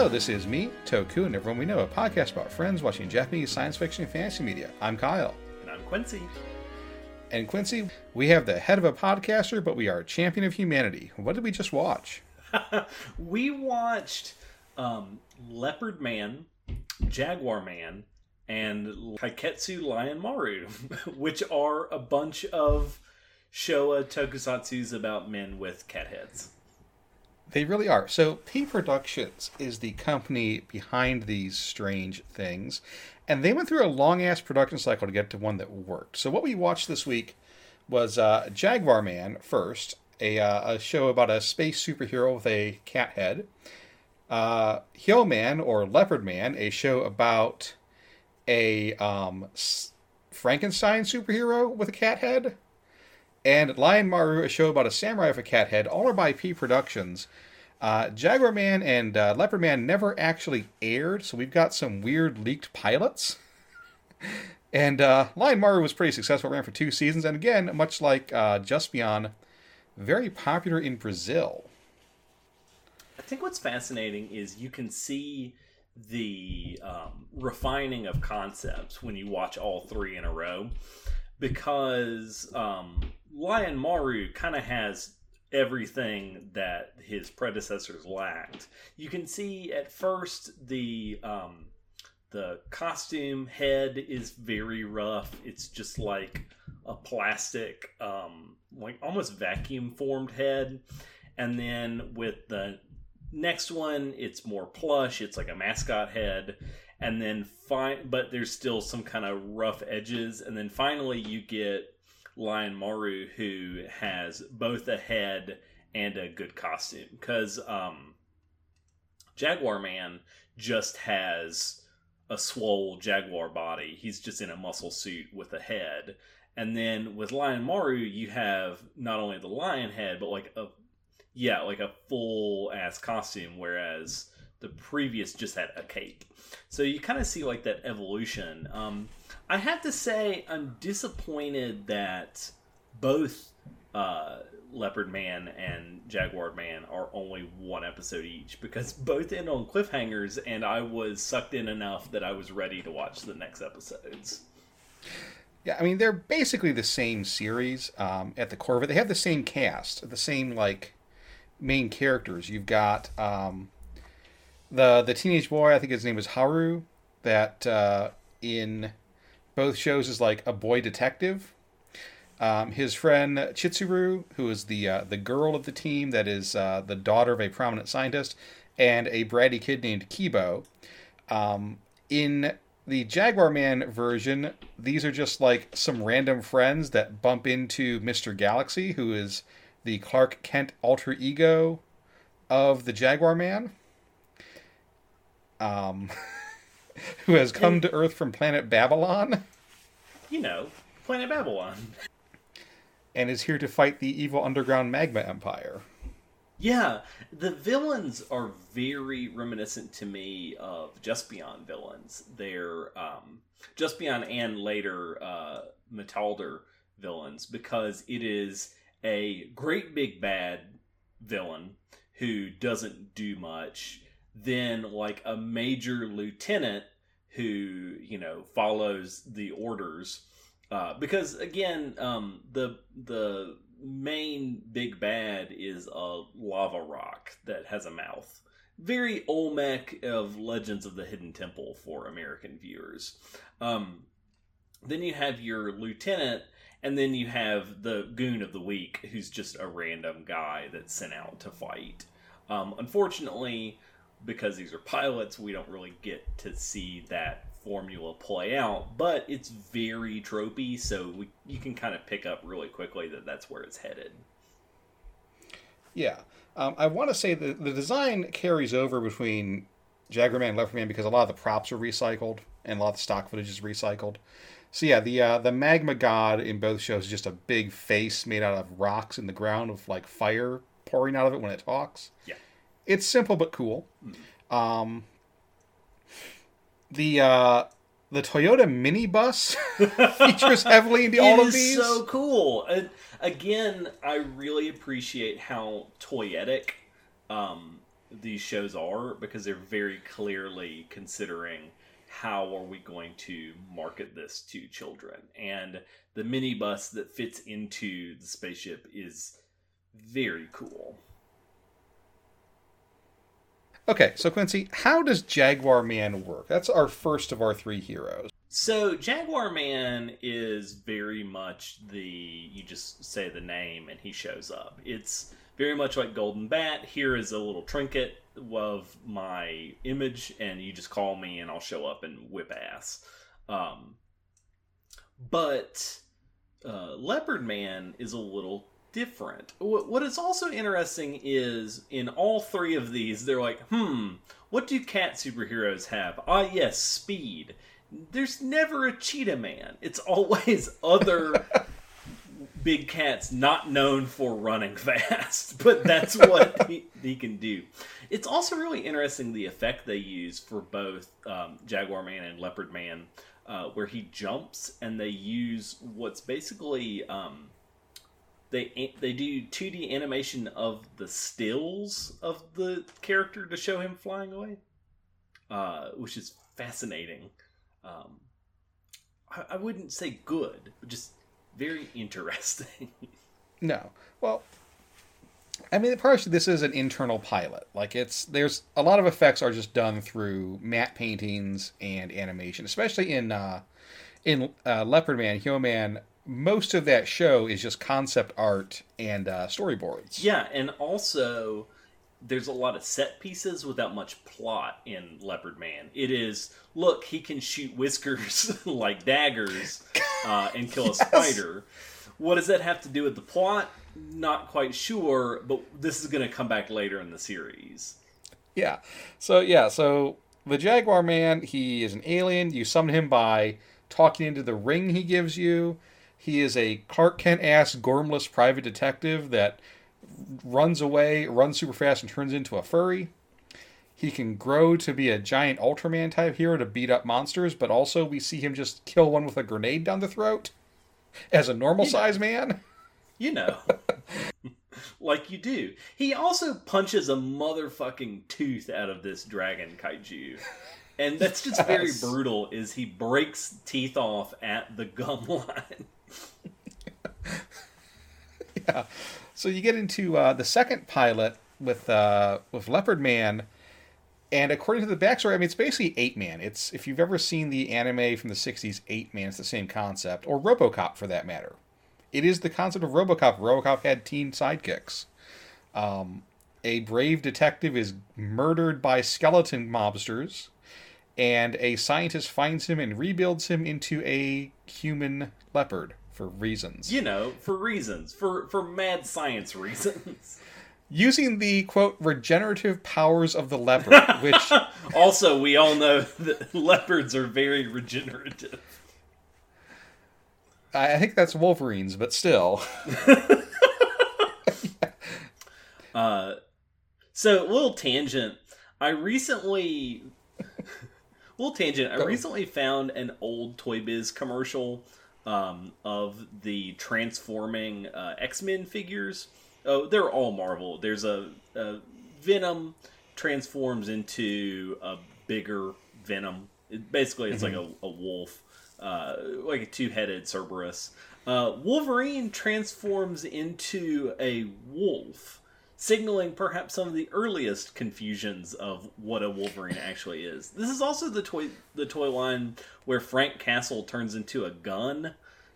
Hello, this is me, Toku, and everyone we know, a podcast about friends watching Japanese science fiction and fantasy media. I'm Kyle. And I'm Quincy. And Quincy, we have the head of a podcaster, but we are a champion of humanity. What did we just watch? we watched um, Leopard Man, Jaguar Man, and Kaiketsu Lion Maru, which are a bunch of Showa tokusatsus about men with cat heads. They really are. So, P Productions is the company behind these strange things, and they went through a long ass production cycle to get to one that worked. So, what we watched this week was uh, Jaguar Man first, a, uh, a show about a space superhero with a cat head. Uh, Hill Man or Leopard Man, a show about a um, Frankenstein superhero with a cat head and Lion Maru, a show about a samurai with a cat head, all are by P Productions. Uh, Jaguar Man and uh, Leopard Man never actually aired, so we've got some weird leaked pilots. and uh, Lion Maru was pretty successful, ran for two seasons, and again, much like uh, Jiban, very popular in Brazil. I think what's fascinating is you can see the um, refining of concepts when you watch all three in a row because um, Lion Maru kind of has everything that his predecessors lacked. You can see at first the um, the costume head is very rough. It's just like a plastic, um, like almost vacuum formed head, and then with the next one, it's more plush. It's like a mascot head, and then fine, but there's still some kind of rough edges, and then finally you get Lion Maru, who has both a head and a good costume. Because um, Jaguar Man just has a swole jaguar body. He's just in a muscle suit with a head. And then with Lion Maru, you have not only the lion head, but like a yeah, like a full ass costume, whereas the previous just had a cape. So you kind of see like that evolution. Um, I have to say, I'm disappointed that both uh, Leopard Man and Jaguar Man are only one episode each because both end on cliffhangers, and I was sucked in enough that I was ready to watch the next episodes. Yeah, I mean they're basically the same series um, at the core of it. They have the same cast, the same like main characters. You've got um, the the teenage boy. I think his name is Haru. That uh, in both shows is like a boy detective. Um, his friend Chitsuru, who is the uh, the girl of the team, that is uh, the daughter of a prominent scientist, and a bratty kid named Kibo. Um, in the Jaguar Man version, these are just like some random friends that bump into Mr. Galaxy, who is the Clark Kent alter ego of the Jaguar Man. Um, who has come and, to Earth from planet Babylon. You know, planet Babylon. And is here to fight the evil underground magma empire. Yeah, the villains are very reminiscent to me of Just Jiban villains. They're um, Jiban and later uh, Metalder villains because it is a great big bad villain who doesn't do much, then like a major lieutenant who you know follows the orders uh, because again um, the the main big bad is a lava rock that has a mouth. Very olmec of legends of the hidden temple for american viewers. Um, then you have your lieutenant and then you have the goon of the week who's just a random guy that's sent out to fight. Um, unfortunately because these are pilots, we don't really get to see that formula play out. But it's very tropey, so we, you can kind of pick up really quickly that that's where it's headed. Yeah, um, I want to say that the design carries over between Jaguar Man and Leopard Man because a lot of the props are recycled and a lot of the stock footage is recycled. So yeah, the uh, the magma god in both shows is just a big face made out of rocks in the ground with like fire pouring out of it when it talks. Yeah it's simple but cool. Um, the uh, the Toyota minibus features heavily into all of these. So cool. again, I really appreciate how toyetic um, these shows are because they're very clearly considering how are we going to market this to children and the minibus that fits into the spaceship is very cool Okay, so Quincy, how does Jaguar Man work? That's our first of our three heroes. So Jaguar Man is very much the you just say the name and he shows up. It's very much like Golden Bat. Here is a little trinket of my image, and you just call me and I'll show up and whip ass. Um, but uh, Leopard Man is a little different. What is also interesting is in all three of these, they're like, hmm, what do cat superheroes have? Ah, yes, speed. There's never a cheetah man. It's always other big cats not known for running fast, but that's what he, he, can do. It's also really interesting the effect they use for both um, Jaguar Man and Leopard Man, uh, where he jumps and they use what's basically. Um, they they do 2D animation of the stills of the character to show him flying away, uh, which is fascinating. Um, I, I wouldn't say good, but just very interesting. no, well, I mean, partially this is an internal pilot. Like it's there's a lot of effects are just done through matte paintings and animation, especially in uh, in uh, Leopard Man, Human Man most of that show is just concept art and uh, storyboards. Yeah, and also there's a lot of set pieces without much plot in Leopard Man. It is look, he can shoot whiskers like daggers uh, and kill yes. a spider. What does that have to do with the plot? Not quite sure, but this is going to come back later in the series. Yeah. So yeah, so the Jaguar Man, he is an alien. You summon him by talking into the ring he gives you. He is a Clark Kent ass gormless private detective that runs away, runs super fast, and turns into a furry. He can grow to be a giant Ultraman type hero to beat up monsters, but also we see him just kill one with a grenade down the throat as a normal you size man. You know. like you do. He also punches a motherfucking tooth out of this dragon kaiju. And that's just yes. very brutal is he breaks teeth off at the gum line. Yeah. So you get into uh, the second pilot with uh, with Leopard Man, and according to the backstory, I mean it's basically Eight Man. It's if you've ever seen the anime from the '60s, Eight Man. It's the same concept, or RoboCop for that matter. It is the concept of RoboCop. RoboCop had teen sidekicks. Um, a brave detective is murdered by skeleton mobsters, and a scientist finds him and rebuilds him into a human leopard for reasons. You know, for reasons, for for mad science reasons. Using the quote regenerative powers of the leopard, which also we all know that leopards are very regenerative. I think that's Wolverine's, but still. uh, so little tangent. I recently, little tangent. I recently found an old Toy Biz commercial um, of the transforming uh, X Men figures. Oh, they're all Marvel. There's a, a, Venom transforms into a bigger Venom. It, basically, it's mm-hmm. like a, a wolf, uh, like a two headed Cerberus. Uh, Wolverine transforms into a wolf signaling perhaps some of the earliest confusions of what a Wolverine actually is. This is also the toy the toy line where Frank Castle turns into a gun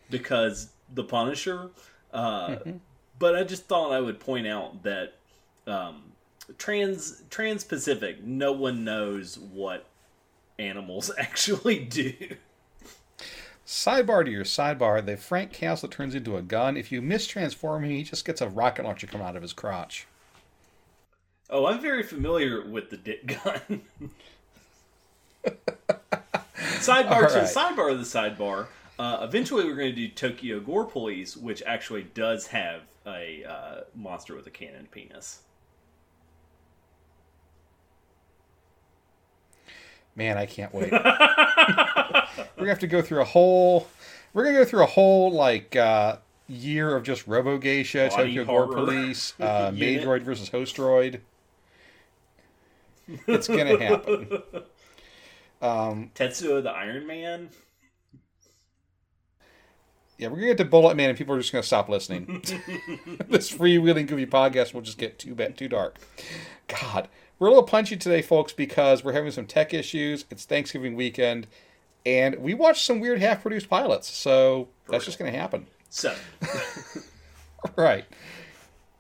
because the Punisher. Uh, mm-hmm. But I just thought I would point out that um, trans trans Pacific, no one knows what animals actually do. Sidebar to your sidebar, the Frank Castle turns into a gun. If you mistransform him, he just gets a rocket launcher come out of his crotch. Oh, I'm very familiar with the dick gun. sidebar right. to sidebar of the sidebar. Uh, eventually, we're going to do Tokyo Gore Police, which actually does have a uh, monster with a cannon penis. Man, I can't wait. we're gonna have to go through a whole. We're gonna go through a whole like uh, year of just Robo Geisha, Tokyo Gore Police, uh, Maidroid versus Hostroid. It's gonna happen. Um, Tetsuo the Iron Man. yeah, we're gonna get to Bullet Man, and people are just gonna stop listening. this freewheeling goofy podcast will just get too bad, too dark. God, we're a little punchy today, folks, because we're having some tech issues. It's Thanksgiving weekend, and we watched some weird half-produced pilots. So that's just gonna happen. So, right.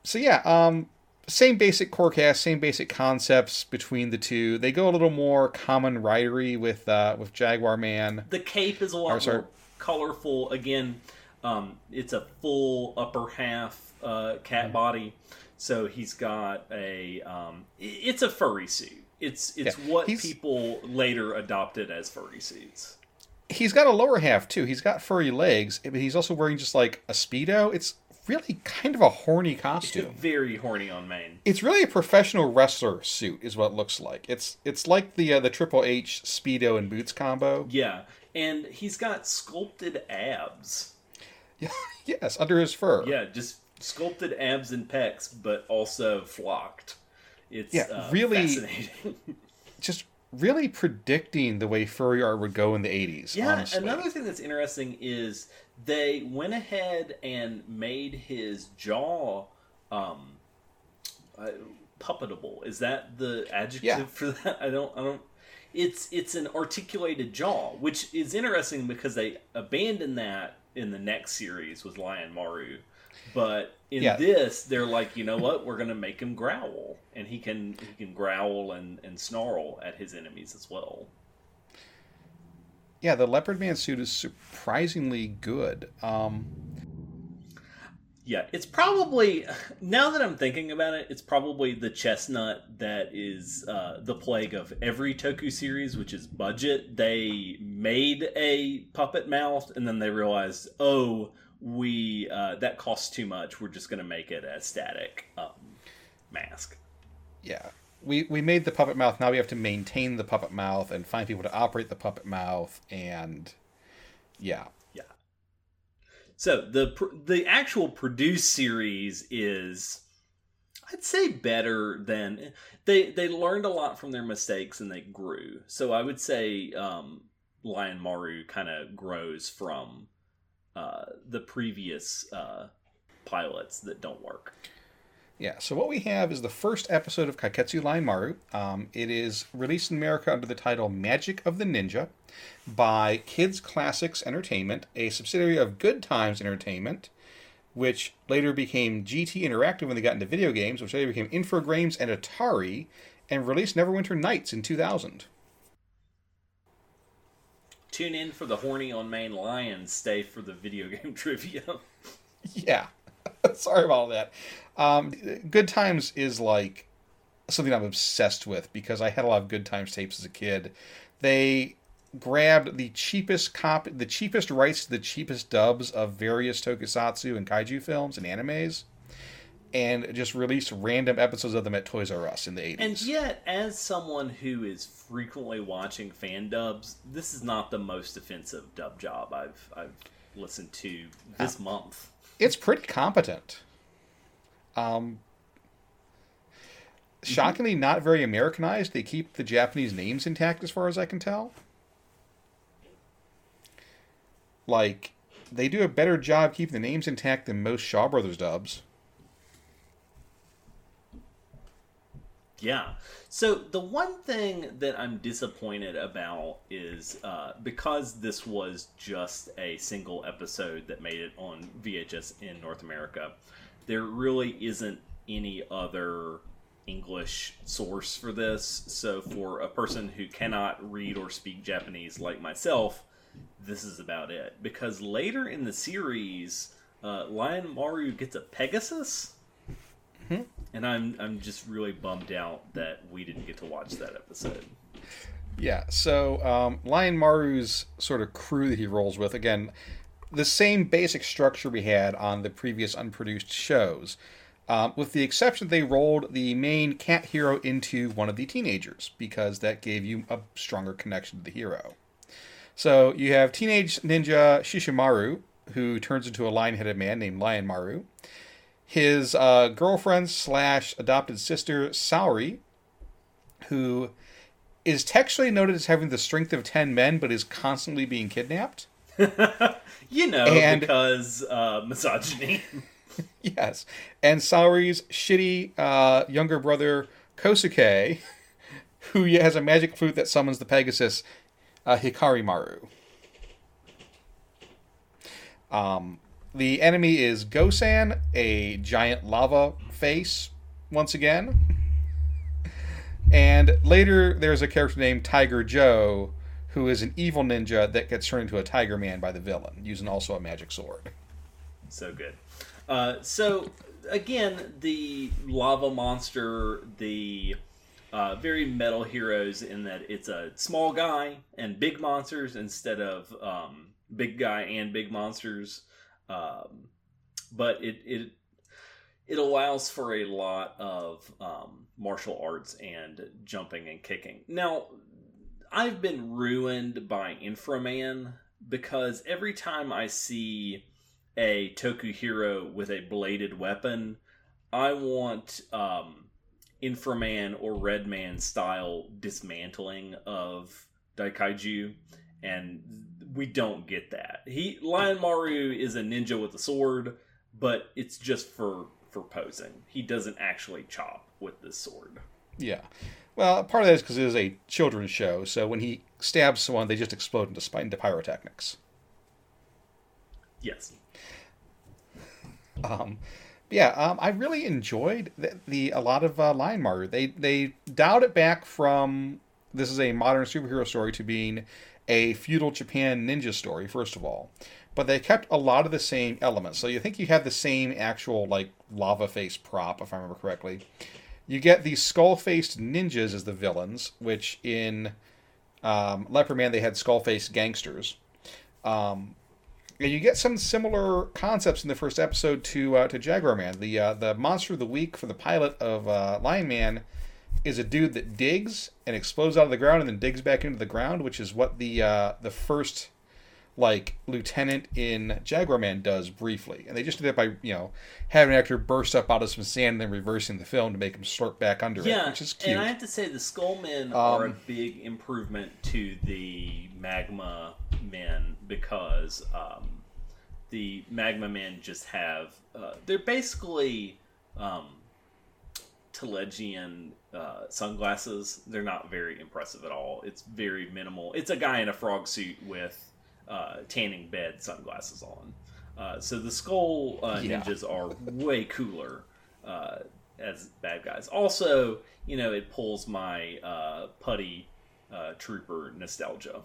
So yeah, um, same basic core cast, same basic concepts between the two. They go a little more Kamen Ridery with uh, with Jaguar Man. the cape is a lot more colorful. Again, um, it's a full upper half uh, Mm-hmm. cat body, so he's got a. Um, it's a furry suit. It's it's Yeah, what he's- people later adopted as furry suits. He's got a lower half too. He's got furry legs, but he's also wearing just like a speedo. It's really kind of a horny costume. Very horny on main. It's really a professional wrestler suit, is what it looks like. It's it's like the uh, the Triple H speedo and boots combo. Yeah, and he's got sculpted abs. Yeah, yes, under his fur. Yeah, just sculpted abs and pecs, but also flocked. It's Yeah, uh, really- fascinating. Just really predicting the way furry art would go in the eighties. Yeah, honestly. another thing that's interesting is they went ahead and made his jaw um, uh, puppetable. Is that the adjective Yeah. for that? I don't. I don't. It's it's an articulated jaw, which is interesting because they abandoned that in the next series with Lion Maru, but in Yeah. this they're like, you know what? We're gonna make him growl, and he can he can growl and and snarl at his enemies as well. Yeah, the Leopard Man suit is surprisingly good. Um, Yeah, it's probably now that I'm thinking about it, it's probably the chestnut that is uh, the plague of every Toku series, which is budget. They made a puppet mouth, and then they realized, oh, we uh, that costs too much. We're just going to make it a static um, mask. yeah, we we made the puppet mouth. Now we have to maintain the puppet mouth and find people to operate the puppet mouth. And yeah, yeah. So the the actual produced series is, I'd say, better than they they learned a lot from their mistakes and they grew. So I would say um, Lion Maru kind of grows from uh, the previous uh, pilots that don't work. Yeah. So what we have is the first episode of Kaiketsu Lion Maru. Um, it is released in America under the title Magic of the Ninja by Kids Klassics Entertainment, a subsidiary of Good Times Entertainment. Which later became GT Interactive when they got into video games, which later became Infogrames and Atari, and released Neverwinter Nights in 2000. Tune in for the horny on main lions. Stay for the video game trivia. Yeah. Sorry about all that. Um, Good Times is like something I'm obsessed with because I had a lot of Good Times tapes as a kid. They grabbed the cheapest cop, the cheapest rights to the cheapest dubs of various tokusatsu and kaiju films and animes, and just released random episodes of them at Toys R Us in the 80s. And yet, as someone who is frequently watching fan dubs, this is not the most offensive dub job I've I've listened to this month. It's pretty competent. Um, shockingly, not very Americanized. They keep the Japanese names intact, as far as I can tell. Like, they do a better job keeping the names intact than most Shaw Brothers dubs. Yeah. So the one thing that I'm disappointed about is uh, because this was just a single episode that made it on VHS in North America, there really isn't any other English source for this. So for a person who cannot read or speak Japanese like myself, this is about it. Because later in the series, uh, Lion Maru gets a Pegasus and I'm I'm just really bummed out that we didn't get to watch that episode. Yeah, so um, Lion Maru's sort of crew that he rolls with, again, the same basic structure we had on the previous unproduced shows, um, with the exception they rolled the main cat hero into one of the teenagers, because that gave you a stronger connection to the hero. So you have teenage ninja Shishimaru, who turns into a lion headed man named Lion Maru. His uh, girlfriend slash adopted sister, Saori, who is textually noted as having the strength of 10 men, but is constantly being kidnapped. you know, And- because uh, misogyny. Yes. And Saori's shitty uh, younger brother, Kosuke, who has a magic flute that summons the Pegasus, uh, Hikarimaru. Um, the enemy is Gosan, a giant lava face, once again. And later, there's a character named Tiger Joe, who is an evil ninja that gets turned into a Tiger Man by the villain, using also a magic sword. so good. Uh, so again, the lava monster, the uh, very metal heroes in that it's a small guy and big monsters instead of um, big guy and big monsters. Um, but it it it allows for a lot of um, martial arts and jumping and kicking. Now, I've been ruined by Inframan because every time I see a Toku hero with a bladed weapon, I want um, Inframan or Redman style dismantling of Daikaiju, and we don't get that. He Lion Maru is a ninja with a sword, but it's just for for posing. He doesn't actually chop with this sword. Yeah. Well, part of that is because it is a children's show, so when he stabs someone, they just explode into, into pyrotechnics. Yes. Um, yeah, um, I really enjoyed the, the a lot of uh, Lion Maru. They they dialed it back from this is a modern superhero story to being a feudal Japan ninja story. First of all, but they kept a lot of the same elements. So you think you have the same actual like lava face prop, if I remember correctly. You get these skull faced ninjas as the villains, which in um, Leopard Man they had skull faced gangsters. Um, and you get some similar concepts in the first episode to uh, to Jaguar Man. The uh, the monster of the week for the pilot of uh, Lion Man is a dude that digs and explodes out of the ground and then digs back into the ground, which is what the uh, the first like lieutenant in Jaguar Man does briefly. And they just did that by you know having an actor burst up out of some sand and then reversing the film to make him slurp back under Yeah, it, which is cute. and I have to say the Skullmen are a Um, big improvement to the Magma Men because um, the Magma Men just have uh, they're basically um, Telegian uh, sunglasses. They're not very impressive at all. It's very minimal. It's a guy in a frog suit with uh, tanning bed sunglasses on. Uh, so the skull uh, Yeah. ninjas are way cooler uh, as bad guys. Also, you know, it pulls my uh, putty uh, trooper nostalgia.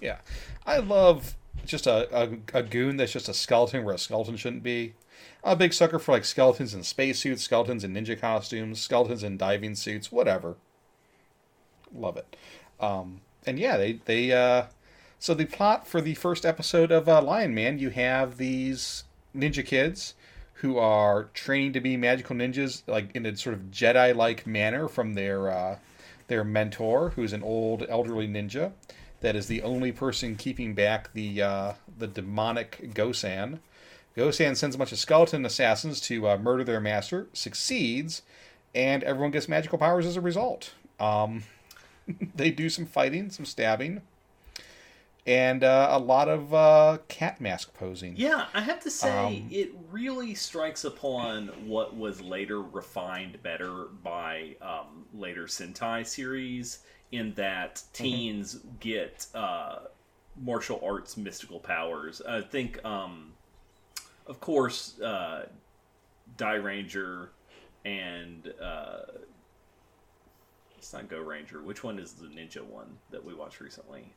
Yeah, I love just a, a, a goon that's just a skeleton where a skeleton shouldn't be. I'm a big sucker for like skeletons in spacesuits, skeletons in ninja costumes, skeletons in diving suits, whatever. Love it. Um, and yeah, they they uh, so the plot for the first episode of uh, Lion Man, you have these ninja kids who are training to be magical ninjas, like in a sort of Jedi-like manner from their uh, their mentor, who's an old elderly ninja that is the only person keeping back the uh, the demonic Gosan. Gosan sends a bunch of skeleton assassins to uh, murder their master, succeeds, and everyone gets magical powers as a result. Um, they do some fighting, some stabbing, and uh, a lot of uh, cat mask posing. Yeah, I have to say, Um, it really strikes upon what was later refined better by um, later Sentai series, in that teens get uh, martial arts mystical powers. I think, um, of course, uh, Dairanger and. Uh, it's not Go Ranger. Which one is the ninja one that we watched recently?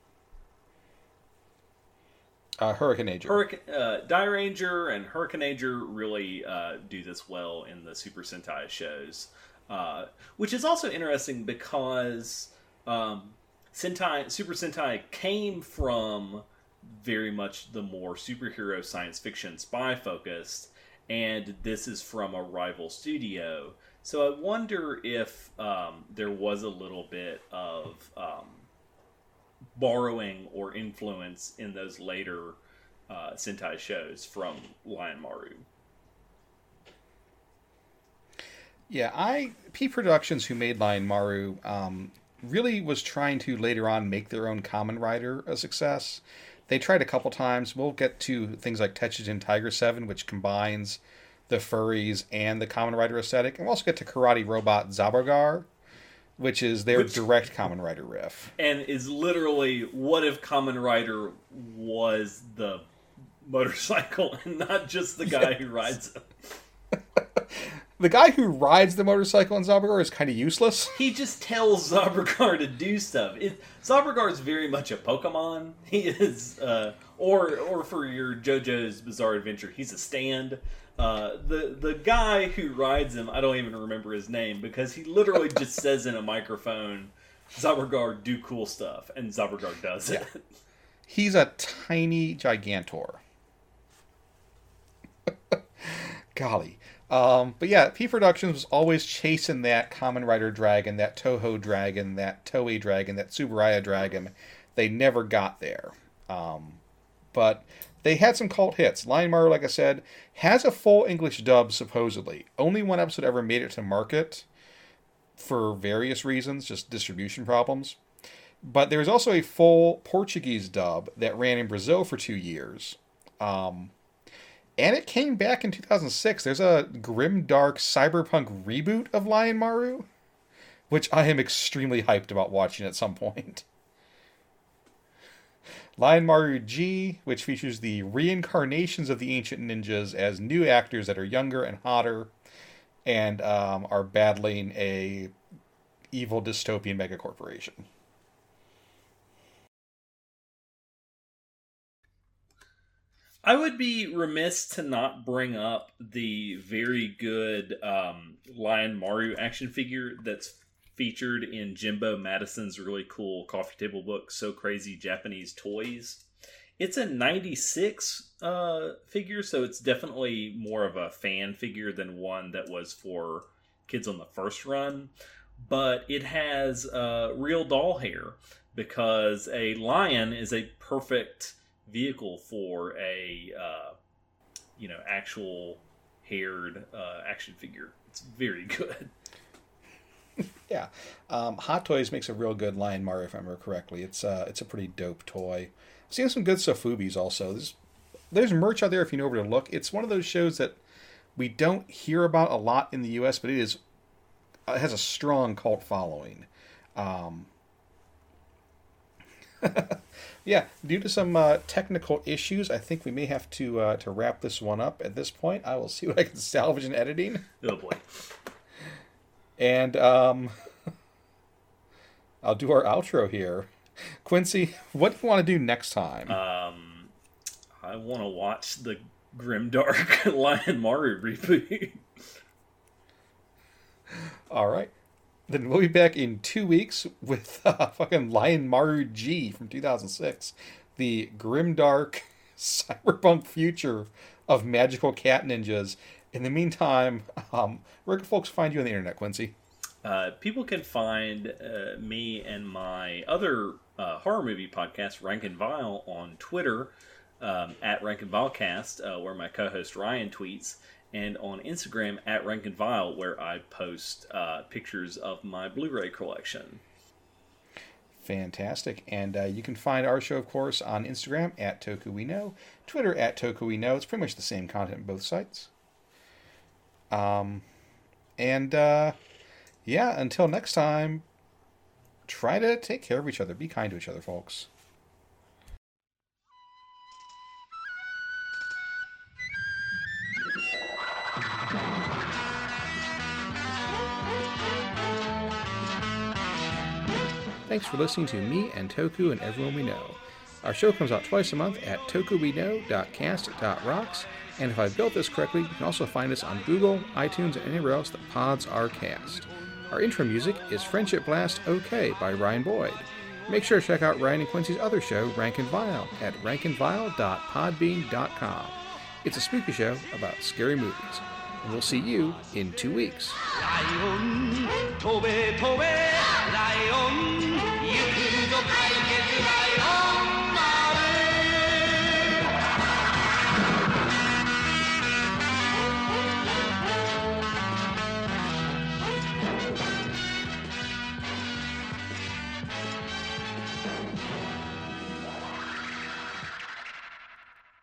Uh, Hurricane Hurricane, uh, Dairanger and Hurricaneger really uh, do this well in the Super Sentai shows, uh, which is also interesting because um, Sentai Super Sentai came from very much the more superhero science fiction spy focused, and this is from a rival studio. So I wonder if um, there was a little bit of um, borrowing or influence in those later uh, Sentai shows from Lion Maru. Yeah, I P Productions, who made Lion Maru, um, really was trying to later on make their own Kamen Rider a success. They tried a couple times. We'll get to things like Tetsujin Tiger Seven, which combines the furries and the Kamen Rider aesthetic, and we'll also get to Karate Robot Zaborgar, which is their Which- direct Kamen Rider riff. and is literally what if Kamen Rider was the motorcycle and not just the guy who rides it. The guy who rides the motorcycle in Zaborgar is kind of useless. He just tells Zaborgar to do stuff. It, is very much a Pokemon. He is, uh, or or for your JoJo's Bizarre Adventure, he's a stand. Uh, the the guy who rides him, I don't even remember his name because he literally just says in a microphone, "Zaborgar, do cool stuff," and Zaborgar does it. He's a tiny Gigantor. Golly. Um, but yeah, P Productions was always chasing that Kamen Rider dragon, that Toho dragon, that Toei dragon, that Tsuburaya dragon. They never got there. Um, but they had some cult hits. Lion Maru, like I said, has a full English dub, supposedly. Only one episode ever made it to market for various reasons, just distribution problems. But there was also a full Portuguese dub that ran in Brazil for two years. Um, and it came back in 2006. There's a grim, dark cyberpunk reboot of Lion Maru, which I am extremely hyped about watching at some point. Lion Maru G, which features the reincarnations of the ancient ninjas as new actors that are younger and hotter, and um, are battling a evil dystopian megacorporation. I would be remiss to not bring up the very good um, Lion Maru action figure that's featured in Jimbo Madison's really cool coffee table book, So Crazy Japanese Toys. It's a 96 uh, figure, so it's definitely more of a fan figure than one that was for kids on the first run. But it has uh, real doll hair because a lion is a perfect vehicle for a uh, you know actual haired uh, action figure. It's very good. Yeah, um, Hot Toys makes a real good Lion Maru, if I remember correctly. It's uh, it's a pretty dope toy. I've seen some good Sofubis also. There's there's merch out there if you know where to look. It's one of those shows that we don't hear about a lot in the U.S., but it is it has a strong cult following. Um, yeah, due to some uh, technical issues, I think we may have to uh, to wrap this one up at this point. I will see what I can salvage in editing. Oh boy. And um, I'll do our outro here. Quincy, what do you want to do next time? Um, I want to watch the grimdark Lion Maru reboot. All right. Then we'll be back in two weeks with uh, fucking Lion Maru G from 2006. The grimdark cyberpunk future of magical cat ninjas. In the meantime, um, where can folks find you on the internet, Quincy? Uh, people can find uh, me and my other uh, horror movie podcast, Rank and Vile, on Twitter um, at Rank and Vilecast, uh, where my co-host Ryan tweets, and on Instagram at Rank and Vile, where I post uh, pictures of my Blu-ray collection. Fantastic. And uh, you can find our show, of course, on Instagram at Toku We Know, Twitter at Toku We Know. It's pretty much the same content on both sites. Um, and uh, yeah, until next time, try to take care of each other. Be kind to each other, folks. Thanks for listening to me and Toku and everyone we know. Our show comes out twice a month at tokuweknow.cast.rocks, and if I built this correctly, you can also find us on Google, iTunes, and anywhere else that pods are cast. Our intro music is Friendship Blast OK by Ryan Boyd. Make sure to check out Ryan and Quincy's other show, Rank and Vile, at rankandvile.podbean.com. It's a spooky show about scary movies. And we'll see you in two weeks. Lion, tobe, tobe, lion.